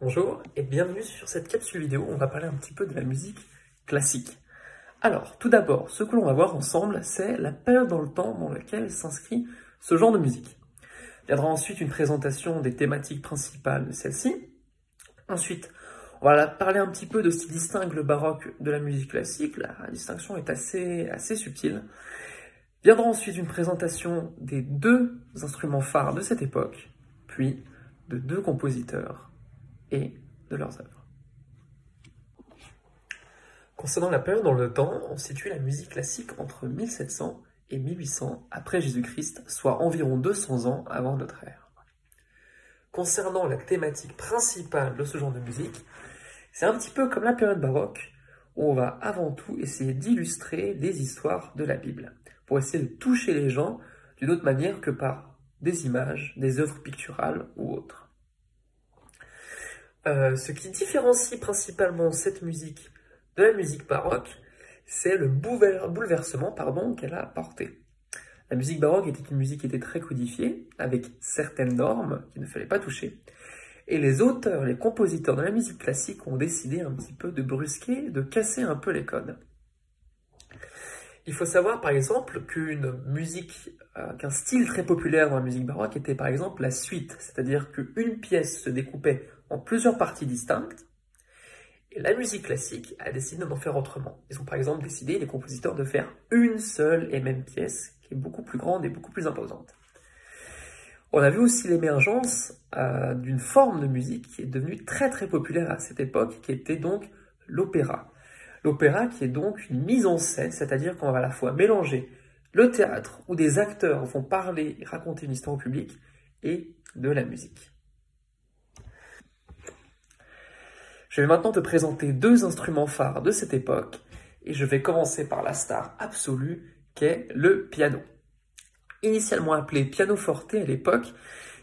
Bonjour et bienvenue sur cette capsule vidéo on va parler un petit peu de la musique classique. Alors, tout d'abord, ce que l'on va voir ensemble, c'est la période dans le temps dans laquelle s'inscrit ce genre de musique. Viendra ensuite une présentation des thématiques principales de celle-ci. Ensuite, on va parler un petit peu de ce qui distingue le baroque de la musique classique. La distinction est assez, assez subtile. Viendra ensuite une présentation des deux instruments phares de cette époque, puis de deux compositeurs et de leurs œuvres. Concernant la période dans le temps, on situe la musique classique entre 1700 et 1800 après Jésus-Christ, soit environ 200 ans avant notre ère. Concernant la thématique principale de ce genre de musique, c'est un petit peu comme la période baroque, où on va avant tout essayer d'illustrer des histoires de la Bible, pour essayer de toucher les gens d'une autre manière que par des images, des œuvres picturales ou autres. Euh, ce qui différencie principalement cette musique de la musique baroque, c'est le bouleversement qu'elle a apporté. La musique baroque était une musique qui était très codifiée, avec certaines normes qu'il ne fallait pas toucher. Et les auteurs, les compositeurs de la musique classique ont décidé un petit peu de brusquer, de casser un peu les codes. Il faut savoir par exemple qu'une musique, euh, qu'un style très populaire dans la musique baroque était par exemple la suite, c'est-à-dire qu'une pièce se découpait en plusieurs parties distinctes, et la musique classique a décidé d'en faire autrement. Ils ont par exemple décidé, les compositeurs, de faire une seule et même pièce qui est beaucoup plus grande et beaucoup plus imposante. On a vu aussi l'émergence euh, d'une forme de musique qui est devenue très très populaire à cette époque, qui était donc l'opéra. L'opéra qui est donc une mise en scène, c'est-à-dire qu'on va à la fois mélanger le théâtre où des acteurs vont parler et raconter une histoire au public et de la musique. Je vais maintenant te présenter deux instruments phares de cette époque et je vais commencer par la star absolue qu'est le piano. Initialement appelé piano forte à l'époque,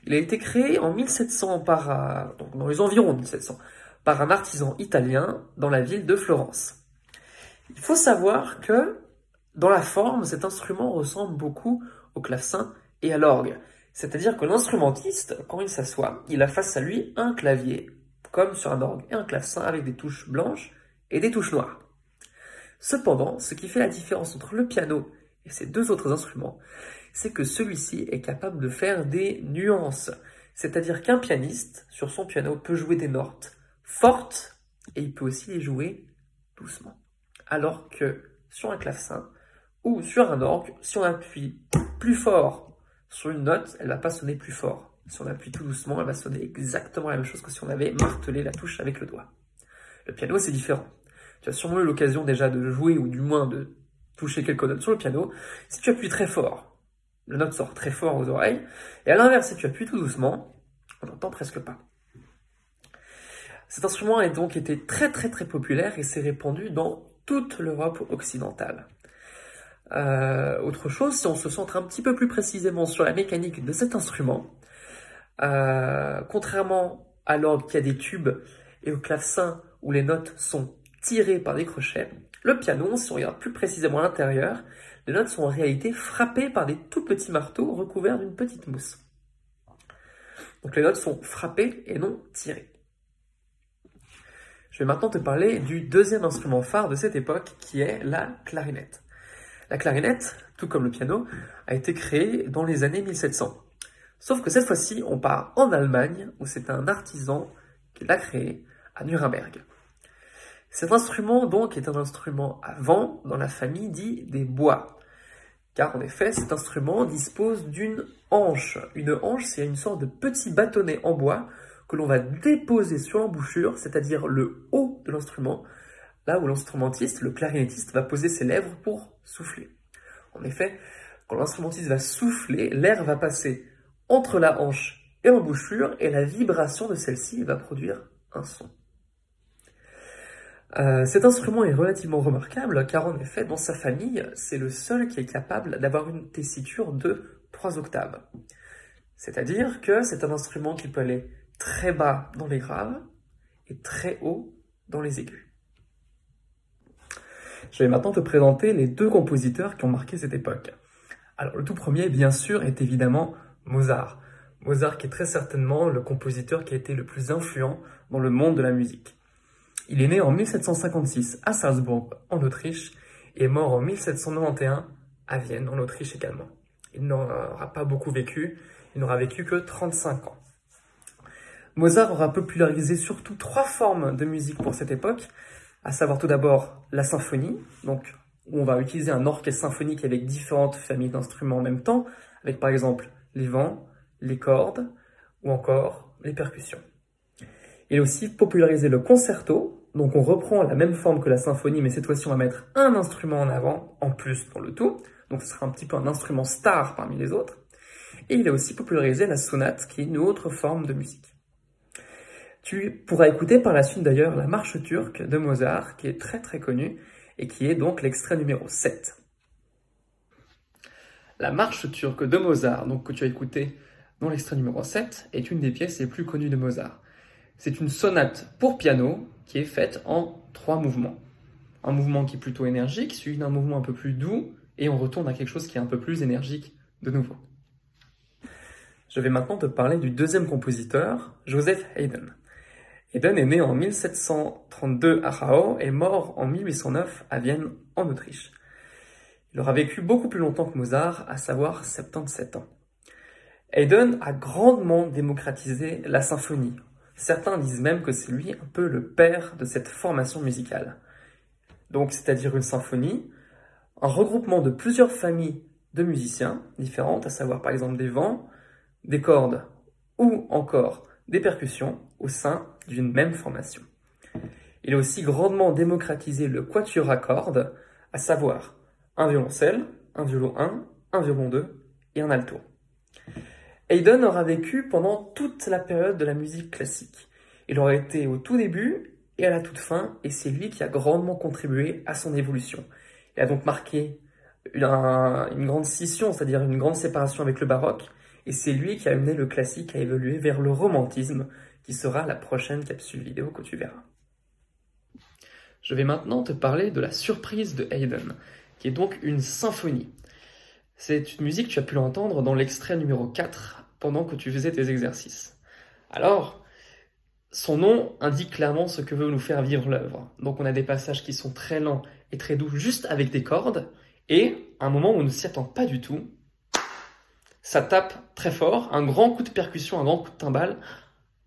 il a été créé en 1700 par, dans les environs de 1700, par un artisan italien dans la ville de Florence. Il faut savoir que dans la forme, cet instrument ressemble beaucoup au clavecin et à l'orgue. C'est-à-dire que l'instrumentiste, quand il s'assoit, il a face à lui un clavier comme sur un orgue et un clavecin avec des touches blanches et des touches noires. Cependant, ce qui fait la différence entre le piano et ces deux autres instruments, c'est que celui-ci est capable de faire des nuances. C'est-à-dire qu'un pianiste, sur son piano, peut jouer des notes fortes et il peut aussi les jouer doucement. Alors que sur un clavecin ou sur un orgue, si on appuie plus fort sur une note, elle ne va pas sonner plus fort. Si on appuie tout doucement, elle va sonner exactement la même chose que si on avait martelé la touche avec le doigt. Le piano, c'est différent. Tu as sûrement eu l'occasion déjà de jouer ou du moins de toucher quelques notes sur le piano. Si tu appuies très fort, la note sort très fort aux oreilles. Et à l'inverse, si tu appuies tout doucement, on n'entend presque pas. Cet instrument a donc été très très très populaire et s'est répandu dans toute l'Europe occidentale. Euh, autre chose, si on se centre un petit peu plus précisément sur la mécanique de cet instrument, euh, contrairement à l'orgue qui a des tubes et au clavecin où les notes sont tirées par des crochets, le piano, si on regarde plus précisément à l'intérieur, les notes sont en réalité frappées par des tout petits marteaux recouverts d'une petite mousse. Donc les notes sont frappées et non tirées. Je vais maintenant te parler du deuxième instrument phare de cette époque qui est la clarinette. La clarinette, tout comme le piano, a été créée dans les années 1700. Sauf que cette fois-ci, on part en Allemagne, où c'est un artisan qui l'a créé, à Nuremberg. Cet instrument, donc, est un instrument à vent dans la famille dit des bois. Car en effet, cet instrument dispose d'une hanche. Une hanche, c'est une sorte de petit bâtonnet en bois que l'on va déposer sur l'embouchure, c'est-à-dire le haut de l'instrument, là où l'instrumentiste, le clarinettiste, va poser ses lèvres pour souffler. En effet, quand l'instrumentiste va souffler, l'air va passer entre la hanche et l'embouchure, et la vibration de celle-ci va produire un son. Euh, cet instrument est relativement remarquable car en effet, dans sa famille, c'est le seul qui est capable d'avoir une tessiture de 3 octaves. C'est-à-dire que c'est un instrument qui peut aller très bas dans les graves et très haut dans les aigus. Je vais maintenant te présenter les deux compositeurs qui ont marqué cette époque. Alors le tout premier, bien sûr, est évidemment Mozart. Mozart qui est très certainement le compositeur qui a été le plus influent dans le monde de la musique. Il est né en 1756 à Salzbourg, en Autriche, et mort en 1791 à Vienne, en Autriche également. Il n'aura pas beaucoup vécu, il n'aura vécu que 35 ans. Mozart aura popularisé surtout trois formes de musique pour cette époque, à savoir tout d'abord la symphonie, donc où on va utiliser un orchestre symphonique avec différentes familles d'instruments en même temps, avec par exemple les vents, les cordes ou encore les percussions. Il a aussi popularisé le concerto, donc on reprend la même forme que la symphonie, mais cette fois-ci on va mettre un instrument en avant, en plus pour le tout, donc ce sera un petit peu un instrument star parmi les autres. Et il a aussi popularisé la sonate, qui est une autre forme de musique. Tu pourras écouter par la suite d'ailleurs la marche turque de Mozart, qui est très très connue, et qui est donc l'extrait numéro 7. La marche turque de Mozart, que tu as écouté dans l'extrait numéro 7, est une des pièces les plus connues de Mozart. C'est une sonate pour piano qui est faite en trois mouvements. Un mouvement qui est plutôt énergique, suivi d'un mouvement un peu plus doux, et on retourne à quelque chose qui est un peu plus énergique de nouveau. Je vais maintenant te parler du deuxième compositeur, Joseph Haydn. Haydn est né en 1732 à Rao et mort en 1809 à Vienne, en Autriche. Il aura vécu beaucoup plus longtemps que Mozart, à savoir 77 ans. Haydn a grandement démocratisé la symphonie. Certains disent même que c'est lui un peu le père de cette formation musicale. Donc, c'est-à-dire une symphonie, un regroupement de plusieurs familles de musiciens différentes, à savoir par exemple des vents, des cordes ou encore des percussions au sein d'une même formation. Il a aussi grandement démocratisé le quatuor à cordes, à savoir un violoncelle, un violon 1, un violon 2 et un alto. Haydn aura vécu pendant toute la période de la musique classique. Il aura été au tout début et à la toute fin, et c'est lui qui a grandement contribué à son évolution. Il a donc marqué une, une grande scission, c'est-à-dire une grande séparation avec le baroque, et c'est lui qui a amené le classique à évoluer vers le romantisme, qui sera la prochaine capsule vidéo que tu verras. Je vais maintenant te parler de la surprise de Haydn, qui est donc une symphonie. C'est une musique, tu as pu l'entendre dans l'extrait numéro 4 pendant que tu faisais tes exercices. Alors, son nom indique clairement ce que veut nous faire vivre l'œuvre. Donc on a des passages qui sont très lents et très doux, juste avec des cordes, et un moment où on ne s'y attend pas du tout, ça tape très fort, un grand coup de percussion, un grand coup de timbale,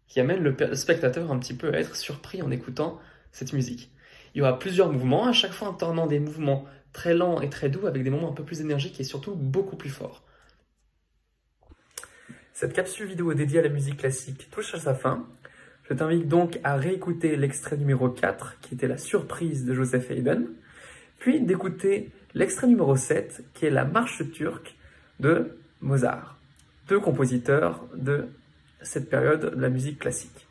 qui amène le spectateur un petit peu à être surpris en écoutant cette musique. Il y aura plusieurs mouvements, à chaque fois en des mouvements très lents et très doux, avec des moments un peu plus énergiques et surtout beaucoup plus forts. Cette capsule vidéo dédiée à la musique classique touche à sa fin. Je t'invite donc à réécouter l'extrait numéro 4, qui était la surprise de Joseph Haydn, puis d'écouter l'extrait numéro 7, qui est la marche turque de Mozart, deux compositeurs de cette période de la musique classique.